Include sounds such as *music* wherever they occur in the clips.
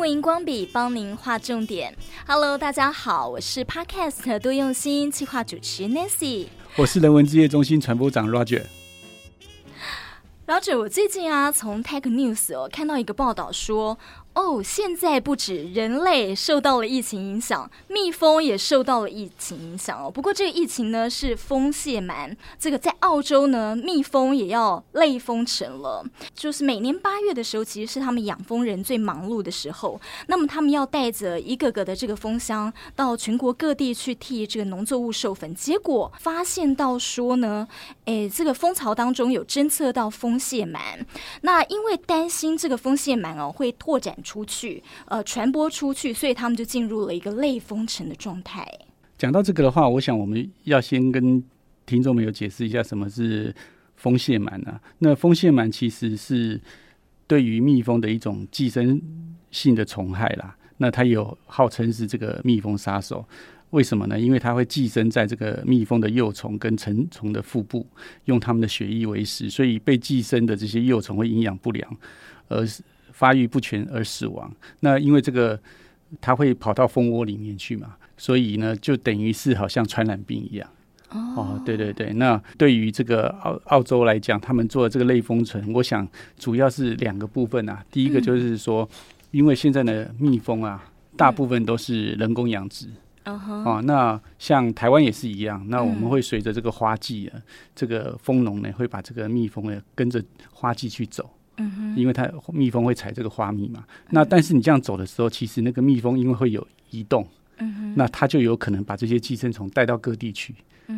新闻荧光笔帮您画重点。Hello，大家好，我是 Podcast 多用心企划主持 Nancy，我是人文置业中心传播长 Roger。Roger，我最近啊，从 Tech News 哦看到一个报道说。哦，现在不止人类受到了疫情影响，蜜蜂也受到了疫情影响哦。不过这个疫情呢是蜂蟹螨，这个在澳洲呢，蜜蜂也要类封城了。就是每年八月的时候，其实是他们养蜂人最忙碌的时候。那么他们要带着一个个的这个蜂箱到全国各地去替这个农作物授粉，结果发现到说呢，哎，这个蜂巢当中有侦测到蜂蟹螨。那因为担心这个蜂蟹螨哦会拓展。出去，呃，传播出去，所以他们就进入了一个类封城的状态。讲到这个的话，我想我们要先跟听众们有解释一下什么是蜂蟹螨呢？那蜂蟹螨其实是对于蜜蜂的一种寄生性的虫害啦。那它有号称是这个蜜蜂杀手，为什么呢？因为它会寄生在这个蜜蜂的幼虫跟成虫的腹部，用它们的血液为食，所以被寄生的这些幼虫会营养不良，而发育不全而死亡。那因为这个，它会跑到蜂窝里面去嘛，所以呢，就等于是好像传染病一样。哦，哦，对对对。那对于这个澳澳洲来讲，他们做的这个类封城，我想主要是两个部分啊。第一个就是说，嗯、因为现在的蜜蜂啊，大部分都是人工养殖。嗯、哦，那像台湾也是一样。那我们会随着这个花季啊，嗯、这个蜂农呢会把这个蜜蜂呢跟着花季去走。因为它蜜蜂会采这个花蜜嘛，那但是你这样走的时候，其实那个蜜蜂因为会有移动，嗯那它就有可能把这些寄生虫带到各地去，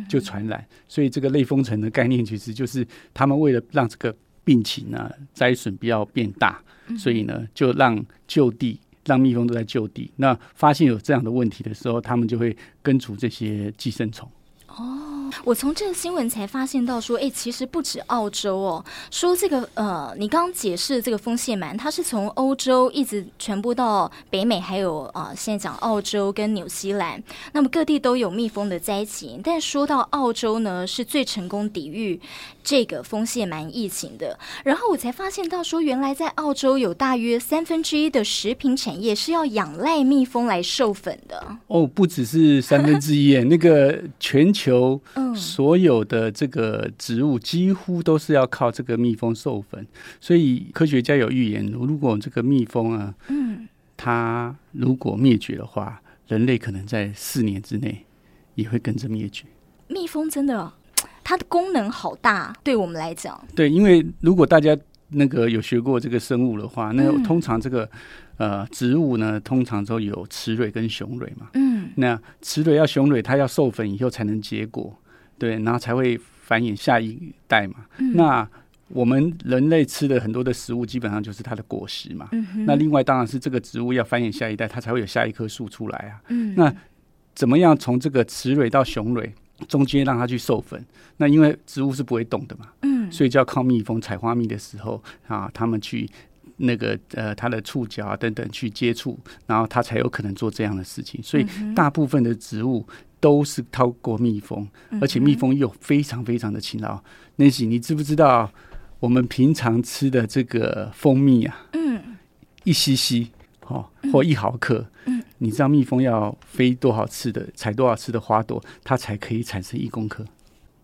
就传染。所以这个类风城的概念，其实就是他们为了让这个病情呢灾损不要变大，所以呢就让就地让蜜蜂都在就地。那发现有这样的问题的时候，他们就会根除这些寄生虫。哦。我从这个新闻才发现到说，哎，其实不止澳洲哦，说这个呃，你刚刚解释的这个蜂蟹螨，它是从欧洲一直传播到北美，还有啊、呃，现在讲澳洲跟纽西兰，那么各地都有蜜蜂的灾情。但说到澳洲呢，是最成功抵御这个蜂蟹螨疫情的。然后我才发现到说，原来在澳洲有大约三分之一的食品产业是要仰赖蜜蜂来授粉的。哦，不只是三分之一，那个全球。所有的这个植物几乎都是要靠这个蜜蜂授粉，所以科学家有预言，如果这个蜜蜂啊，嗯，它如果灭绝的话，人类可能在四年之内也会跟着灭绝。蜜蜂真的，它的功能好大，对我们来讲。对，因为如果大家那个有学过这个生物的话，那通常这个。呃，植物呢，通常都有雌蕊跟雄蕊嘛。嗯，那雌蕊要雄蕊，它要授粉以后才能结果，对，然后才会繁衍下一代嘛。嗯，那我们人类吃的很多的食物，基本上就是它的果实嘛。嗯，那另外当然是这个植物要繁衍下一代，它才会有下一棵树出来啊。嗯，那怎么样从这个雌蕊到雄蕊中间让它去授粉？那因为植物是不会动的嘛。嗯，所以就要靠蜜蜂采花蜜的时候啊，它们去。那个呃，它的触角啊等等去接触，然后它才有可能做这样的事情。所以大部分的植物都是透过蜜蜂，而且蜜蜂又非常非常的勤劳。Nancy，你知不知道我们平常吃的这个蜂蜜啊？嗯，一 cc 哦，或一毫克，嗯，你知道蜜蜂要飞多少次的，采多少次的花朵，它才可以产生一公克？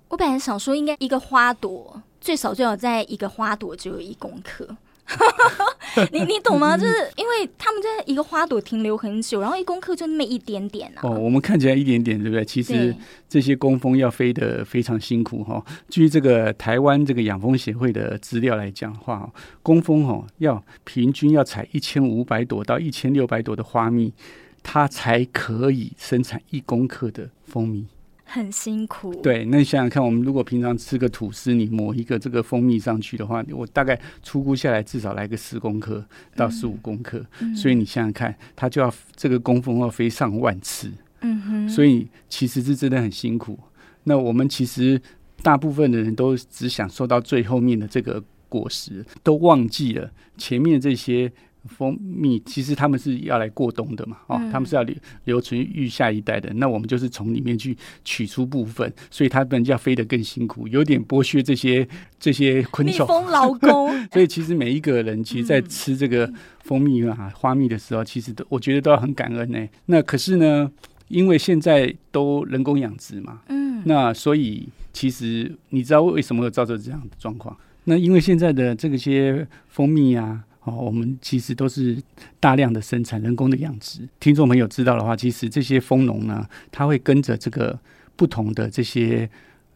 我本来想说，应该一个花朵最少最少在一个花朵就有一公克。*laughs* 你你懂吗？就是因为他们在一个花朵停留很久，然后一公克就那么一点点啊。哦，我们看起来一点点，对不对？其实这些工蜂要飞得非常辛苦哈。据这个台湾这个养蜂协会的资料来讲的话，工蜂哦要平均要采一千五百朵到一千六百朵的花蜜，它才可以生产一公克的蜂蜜。很辛苦，对。那你想想看，我们如果平常吃个吐司，你抹一个这个蜂蜜上去的话，我大概粗估下来至少来个十公克到十五公克。嗯、所以你想想看，它就要这个工蜂要飞上万次。嗯哼。所以其实是真的很辛苦。那我们其实大部分的人都只享受到最后面的这个果实，都忘记了前面这些蜂蜜其实他们是要来过冬的嘛，哦，他们是要留留存育下一代的。那我们就是从里面去取出部分，所以他们就要飞得更辛苦，有点剥削这些这些昆虫。蜜蜂劳工。*laughs* 所以其实每一个人，其实，在吃这个蜂蜜啊、花蜜的时候，其实都我觉得都要很感恩呢。那可是呢，因为现在都人工养殖嘛，嗯，那所以其实你知道为什么会造成这样的状况？那因为现在的这个些蜂蜜啊。哦，我们其实都是大量的生产，人工的养殖。听众朋友知道的话，其实这些蜂农呢，他会跟着这个不同的这些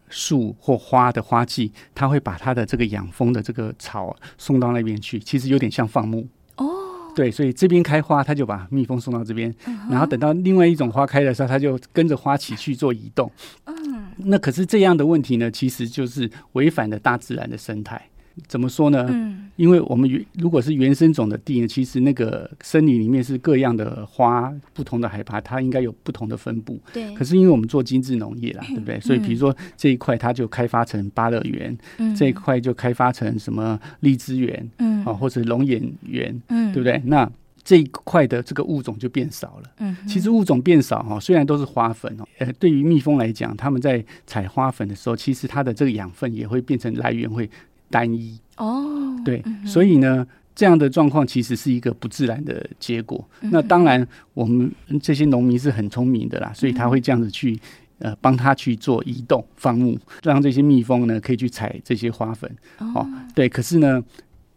树或花的花季，他会把他的这个养蜂的这个草送到那边去。其实有点像放牧哦。对，所以这边开花，他就把蜜蜂送到这边，嗯、然后等到另外一种花开的时候，他就跟着花期去做移动。嗯，那可是这样的问题呢，其实就是违反了大自然的生态。怎么说呢？嗯，因为我们原如果是原生种的地呢，其实那个森林里面是各样的花，不同的海拔，它应该有不同的分布。对。可是因为我们做精致农业啦，对不对？所以比如说这一块它就开发成芭乐园，嗯，这一块就开发成什么荔枝园，嗯，啊，或者龙眼园，嗯，对不对？那这一块的这个物种就变少了。嗯。其实物种变少哈，虽然都是花粉哦，呃，对于蜜蜂来讲，他们在采花粉的时候，其实它的这个养分也会变成来源会。单一。哦，对，嗯、所以呢，这样的状况其实是一个不自然的结果。嗯、那当然，我们这些农民是很聪明的啦，所以他会这样子去呃帮他去做移动放牧，让这些蜜蜂呢可以去采这些花粉。哦，哦，对，可是呢，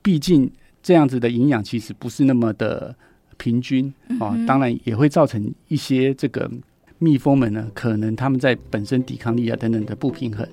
毕竟这样子的营养其实不是那么的平均。哦，当然也会造成一些这个蜜蜂们呢，可能他们在本身抵抗力啊等等的不平衡。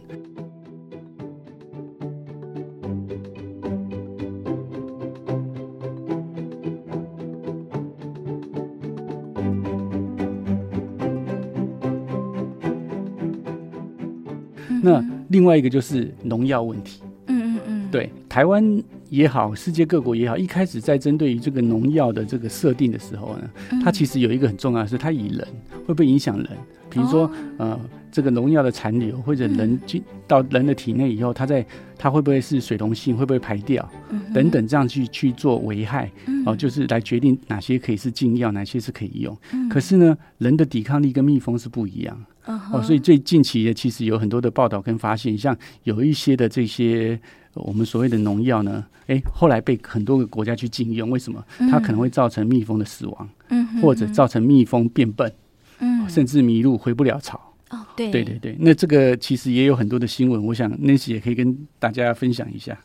另外一个就是农药问题，嗯嗯嗯，对，台湾也好，世界各国也好，一开始在针对于这个农药的这个设定的时候呢，它其实有一个很重要的是，它以人会不会影响人，比如说呃，这个农药的残留或者人进到人的体内以后，它在它会不会是水溶性，会不会排掉，等等这样去去做危害，哦，就是来决定哪些可以是禁药，哪些是可以用。可是呢，人的抵抗力跟蜜蜂是不一样。哦，所以最近期的其实有很多的报道跟发现，像有一些的这些我们所谓的农药呢，哎，后来被很多个国家去禁用，为什么？它可能会造成蜜蜂的死亡，嗯，或者造成蜜蜂变笨，嗯，甚至迷路回不了巢。哦，对，对。对对，那这个其实也有很多的新闻，我想 Nancy 也可以跟大家分享一下。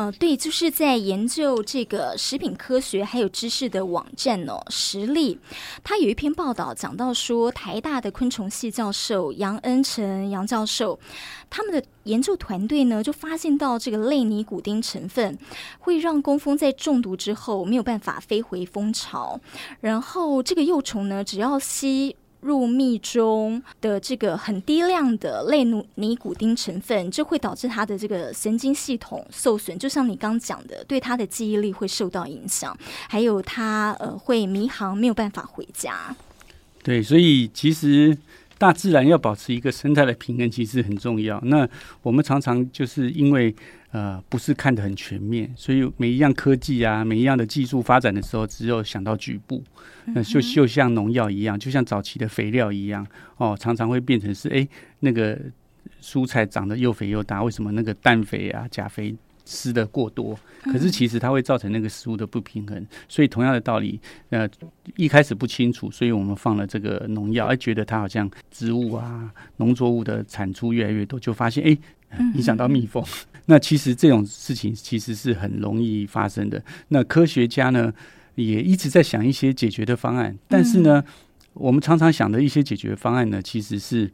呃，对，就是在研究这个食品科学还有知识的网站哦，食力，他有一篇报道讲到说，台大的昆虫系教授杨恩成杨教授，他们的研究团队呢，就发现到这个类尼古丁成分会让工蜂在中毒之后没有办法飞回蜂巢，然后这个幼虫呢，只要吸。入蜜中的这个很低量的类尼古丁成分，就会导致他的这个神经系统受损，就像你刚讲的，对他的记忆力会受到影响，还有他呃会迷航，没有办法回家。对，所以其实大自然要保持一个生态的平衡，其实很重要。那我们常常就是因为。呃，不是看得很全面，所以每一样科技啊，每一样的技术发展的时候，只有想到局部。*laughs* 那就就像农药一样，就像早期的肥料一样，哦，常常会变成是，哎，那个蔬菜长得又肥又大，为什么那个氮肥啊、钾肥施的过多？可是其实它会造成那个食物的不平衡。所以同样的道理，呃，一开始不清楚，所以我们放了这个农药，哎，觉得它好像植物啊、农作物的产出越来越多，就发现哎，影响到蜜蜂。那其实这种事情其实是很容易发生的。那科学家呢，也一直在想一些解决的方案，但是呢，我们常常想的一些解决方案呢，其实是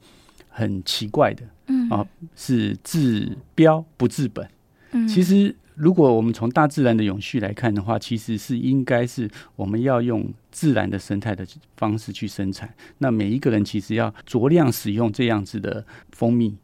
很奇怪的。嗯，啊，是治标不治本。嗯，其实如果我们从大自然的永续来看的话，其实是应该是我们要用自然的生态的方式去生产。那每一个人其实要酌量使用这样子的蜂蜜。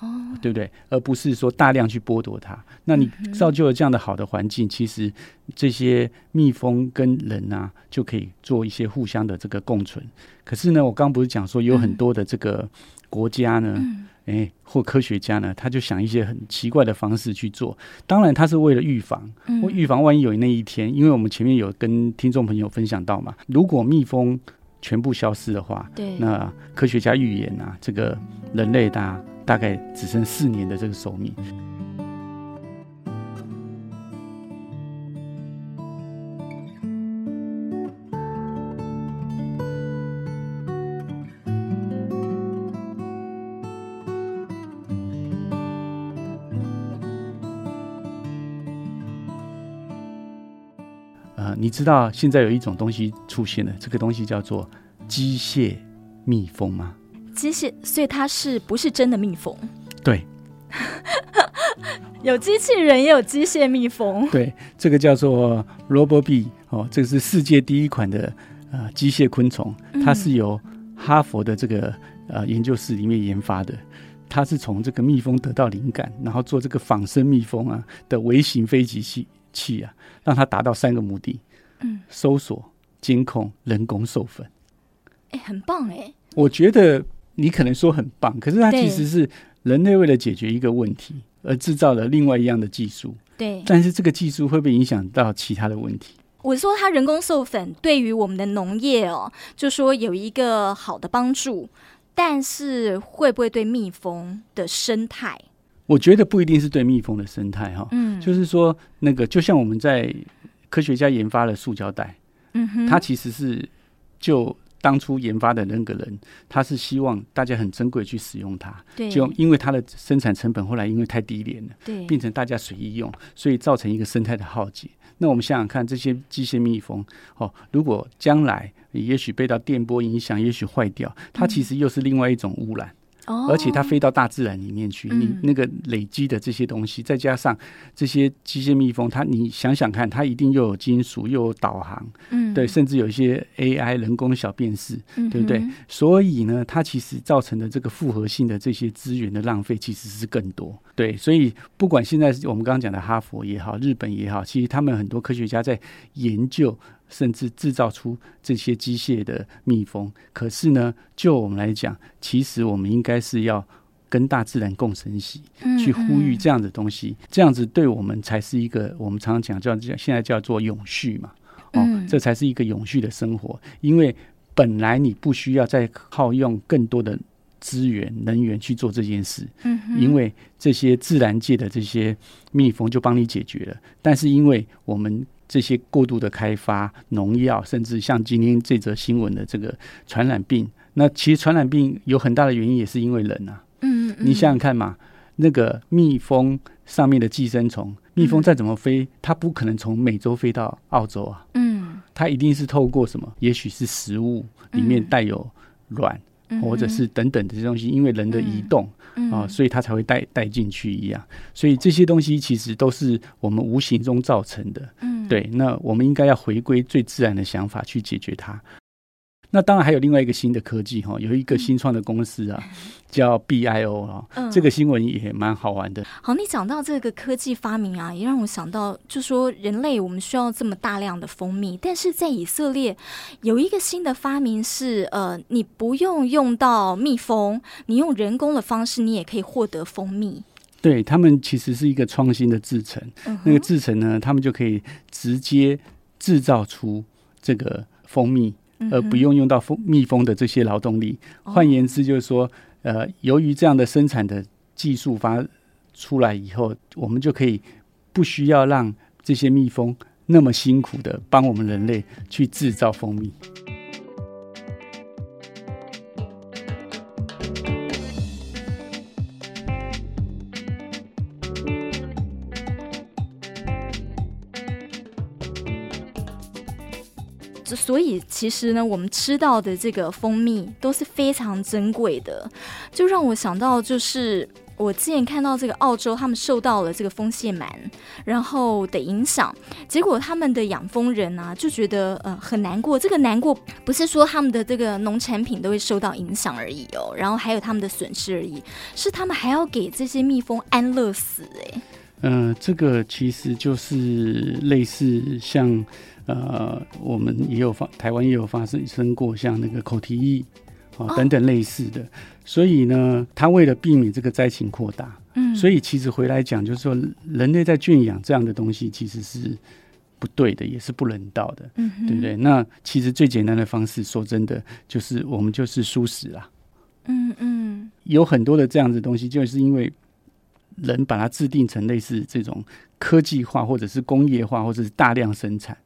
哦，对不对？而不是说大量去剥夺它。那你造就了这样的好的环境，其实这些蜜蜂跟人啊，就可以做一些互相的这个共存。可是呢，我刚不是讲说有很多的这个国家呢，哎，或科学家呢，他就想一些很奇怪的方式去做。当然，他是为了预防，我预防万一有那一天，因为我们前面有跟听众朋友分享到嘛，如果蜜蜂全部消失的话，对，那科学家预言啊，这个人类大大概只剩四年的这个寿命。知道现在有一种东西出现了，这个东西叫做机械蜜蜂吗？机械，所以它是不是真的蜜蜂？对，*laughs* 有机器人也有机械蜜蜂。对，这个叫做 Robo Bee 哦，这个是世界第一款的呃机械昆虫，它是由哈佛的这个呃研究室里面研发的，它是从这个蜜蜂得到灵感，然后做这个仿生蜜蜂啊的微型飞机器器啊，让它达到三个目的。嗯，搜索、监控、人工授粉，哎、欸，很棒哎、欸！我觉得你可能说很棒，可是它其实是人类为了解决一个问题而制造了另外一样的技术。对，但是这个技术会不会影响到其他的问题？我说它人工授粉对于我们的农业哦，就说有一个好的帮助，但是会不会对蜜蜂的生态？我觉得不一定是对蜜蜂的生态哈。嗯，就是说那个就像我们在。科学家研发了塑胶袋，嗯哼，他其实是就当初研发的那个人，他是希望大家很珍贵去使用它，对，就因为它的生产成本后来因为太低廉了，对，变成大家随意用，所以造成一个生态的浩劫。那我们想想看，这些机械蜜蜂，哦，如果将来也许被到电波影响，也许坏掉，它其实又是另外一种污染。而且它飞到大自然里面去，你那个累积的这些东西，再加上这些机械蜜蜂，它你想想看，它一定又有金属，又有导航，嗯，对，甚至有一些 AI 人工小辨识，对不对？所以呢，它其实造成的这个复合性的这些资源的浪费，其实是更多。对，所以不管现在是我们刚刚讲的哈佛也好，日本也好，其实他们很多科学家在研究。甚至制造出这些机械的蜜蜂，可是呢，就我们来讲，其实我们应该是要跟大自然共生息，去呼吁这样的东西，这样子对我们才是一个我们常常讲叫叫现在叫做永续嘛，哦，这才是一个永续的生活，因为本来你不需要再耗用更多的资源能源去做这件事，因为这些自然界的这些蜜蜂就帮你解决了，但是因为我们。这些过度的开发农药，甚至像今天这则新闻的这个传染病，那其实传染病有很大的原因也是因为人啊。嗯，嗯，你想想看嘛，那个蜜蜂上面的寄生虫，蜜蜂再怎么飞，它不可能从美洲飞到澳洲啊。嗯，它一定是透过什么？也许是食物里面带有卵。或者是等等这些东西，因为人的移动啊，所以它才会带带进去一样。所以这些东西其实都是我们无形中造成的。嗯，对。那我们应该要回归最自然的想法去解决它。那当然还有另外一个新的科技哈，有一个新创的公司啊，叫 BIO 啊，这个新闻也蛮好玩的。好，你讲到这个科技发明啊，也让我想到，就说人类我们需要这么大量的蜂蜜，但是在以色列有一个新的发明是，呃，你不用用到蜜蜂，你用人工的方式，你也可以获得蜂蜜。对，他们其实是一个创新的制成，那个制成呢，他们就可以直接制造出这个蜂蜜。而不用用到蜂蜜蜂的这些劳动力，换言之，就是说，呃，由于这样的生产的技术发出来以后，我们就可以不需要让这些蜜蜂那么辛苦的帮我们人类去制造蜂蜜。其实呢，我们吃到的这个蜂蜜都是非常珍贵的，就让我想到，就是我之前看到这个澳洲，他们受到了这个蜂蟹螨然后的影响，结果他们的养蜂人啊就觉得呃很难过。这个难过不是说他们的这个农产品都会受到影响而已哦，然后还有他们的损失而已，是他们还要给这些蜜蜂安乐死哎。嗯、这个其实就是类似像。呃，我们也有发，台湾也有发生生过像那个口蹄疫，哦等等类似的。所以呢，他为了避免这个灾情扩大，嗯，所以其实回来讲，就是说人类在圈养这样的东西，其实是不对的，也是不人道的，嗯，对不对？那其实最简单的方式，说真的，就是我们就是蔬食啦，嗯嗯，有很多的这样子东西，就是因为人把它制定成类似这种科技化，或者是工业化，或者是大量生产。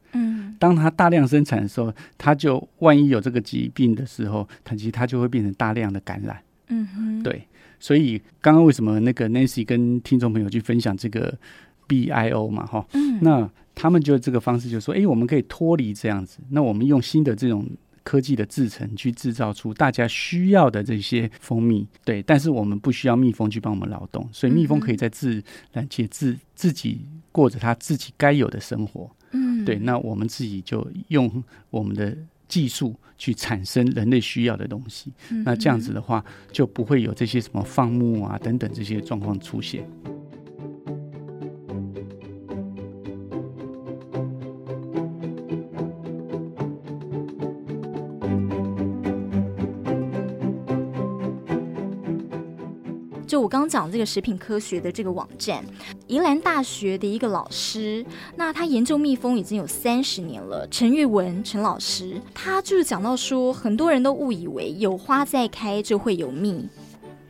嗯，当它大量生产的时候，它就万一有这个疾病的时候，它其实它就会变成大量的感染。嗯哼，对，所以刚刚为什么那个 Nancy 跟听众朋友去分享这个 BIO 嘛，哈，嗯，那他们就这个方式就说，哎，我们可以脱离这样子，那我们用新的这种科技的制成去制造出大家需要的这些蜂蜜，对，但是我们不需要蜜蜂去帮我们劳动，所以蜜蜂可以在自然界自自己过着它自己该有的生活。嗯，对，那我们自己就用我们的技术去产生人类需要的东西，那这样子的话就不会有这些什么放牧啊等等这些状况出现。就我刚刚讲这个食品科学的这个网站，宜兰大学的一个老师，那他研究蜜蜂已经有三十年了。陈玉文陈老师，他就是讲到说，很多人都误以为有花在开就会有蜜，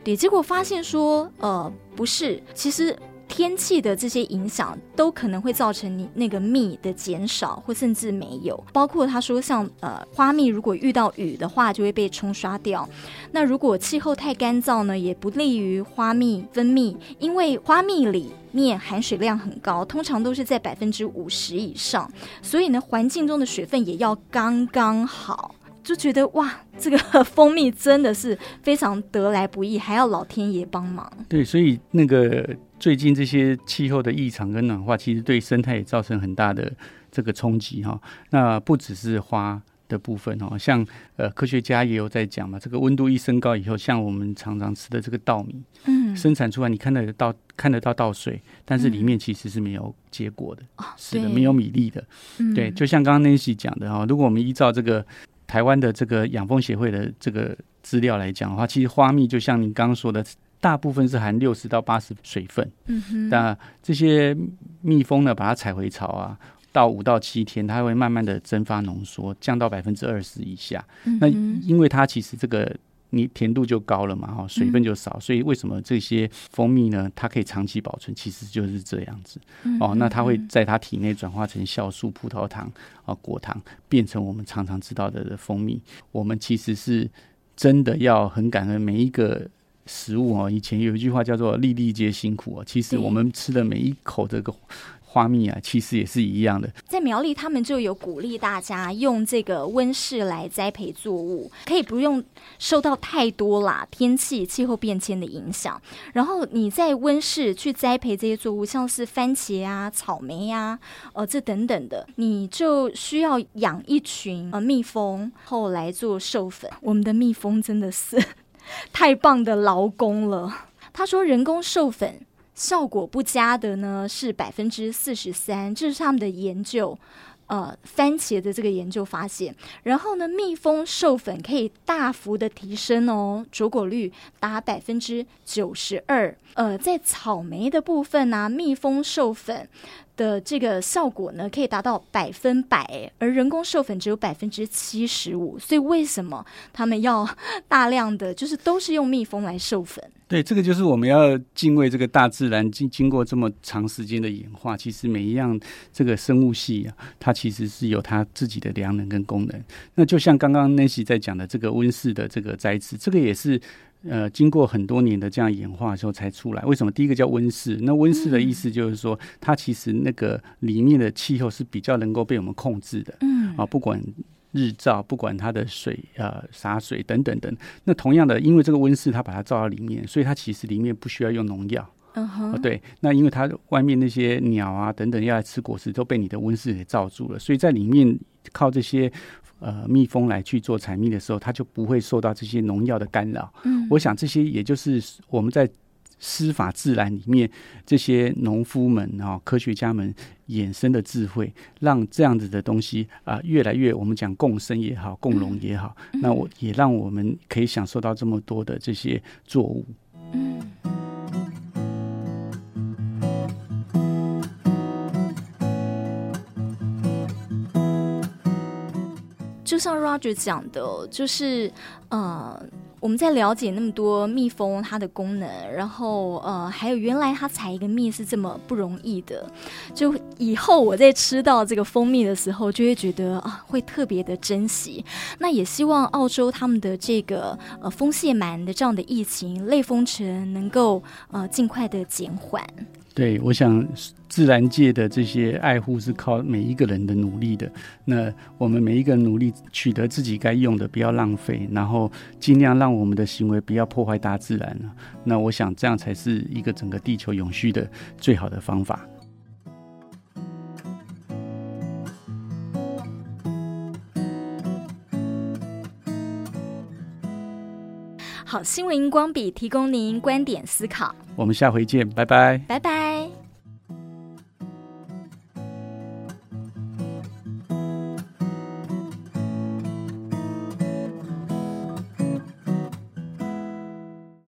对，结果发现说，呃，不是，其实。天气的这些影响都可能会造成你那个蜜的减少，或甚至没有。包括他说像，呃花蜜如果遇到雨的话，就会被冲刷掉。那如果气候太干燥呢，也不利于花蜜分泌，因为花蜜里面含水量很高，通常都是在百分之五十以上，所以呢，环境中的水分也要刚刚好。就觉得哇，这个 *laughs* 蜂蜜真的是非常得来不易，还要老天爷帮忙。对，所以那个最近这些气候的异常跟暖化，其实对生态也造成很大的这个冲击哈。那不只是花的部分哦，像呃科学家也有在讲嘛，这个温度一升高以后，像我们常常吃的这个稻米，嗯，生产出来你看得到看得到稻穗，但是里面其实是没有结果的，嗯、是的，没有米粒的。嗯、对，就像刚刚 Nancy 讲的哈，如果我们依照这个。台湾的这个养蜂协会的这个资料来讲的话，其实花蜜就像你刚刚说的，大部分是含六十到八十水分。嗯哼。那这些蜜蜂呢，把它采回巢啊，到五到七天，它会慢慢的蒸发浓缩，降到百分之二十以下。嗯。那因为它其实这个。你甜度就高了嘛，哈，水分就少，嗯、所以为什么这些蜂蜜呢？它可以长期保存，其实就是这样子。嗯、哦，那它会在它体内转化成酵素、葡萄糖啊、果糖，变成我们常常知道的的蜂蜜。我们其实是真的要很感恩每一个食物哦。以前有一句话叫做“粒粒皆辛苦”哦，其实我们吃的每一口这个。花蜜啊，其实也是一样的。在苗栗，他们就有鼓励大家用这个温室来栽培作物，可以不用受到太多啦天气、气候变迁的影响。然后你在温室去栽培这些作物，像是番茄啊、草莓呀、啊，呃，这等等的，你就需要养一群呃蜜蜂后来做授粉。我们的蜜蜂真的是 *laughs* 太棒的劳工了。他说，人工授粉。效果不佳的呢是百分之四十三，这是他们的研究，呃，番茄的这个研究发现。然后呢，蜜蜂授粉可以大幅的提升哦，着果率达百分之九十二。呃，在草莓的部分呢，蜜蜂授粉的这个效果呢，可以达到百分百，而人工授粉只有百分之七十五。所以为什么他们要大量的，就是都是用蜜蜂来授粉？对，这个就是我们要敬畏这个大自然。经经过这么长时间的演化，其实每一样这个生物系啊，它其实是有它自己的良能跟功能。那就像刚刚 Nancy 在讲的这个温室的这个栽植，这个也是。呃，经过很多年的这样演化之后才出来。为什么第一个叫温室？那温室的意思就是说，嗯、它其实那个里面的气候是比较能够被我们控制的。嗯啊，不管日照，不管它的水呃洒水等等等。那同样的，因为这个温室它把它照到里面，所以它其实里面不需要用农药。嗯哼、啊。对，那因为它外面那些鸟啊等等要来吃果实，都被你的温室给罩住了，所以在里面靠这些。呃，蜜蜂来去做采蜜的时候，它就不会受到这些农药的干扰。嗯，我想这些也就是我们在司法自然里面这些农夫们啊、科学家们衍生的智慧，让这样子的东西啊越来越我们讲共生也好，共荣也好，那我也让我们可以享受到这么多的这些作物。嗯。像 Roger 讲的，就是呃。我们在了解那么多蜜蜂它的功能，然后呃，还有原来它采一个蜜是这么不容易的，就以后我在吃到这个蜂蜜的时候，就会觉得啊，会特别的珍惜。那也希望澳洲他们的这个呃蜂蟹螨的这样的疫情类蜂城能够呃尽快的减缓。对，我想自然界的这些爱护是靠每一个人的努力的。那我们每一个人努力取得自己该用的，不要浪费，然后尽量让我们的行为不要破坏大自然。那我想这样才是一个整个地球永续的最好的方法。好，新闻荧光笔提供您观点思考。我们下回见，拜拜，拜拜。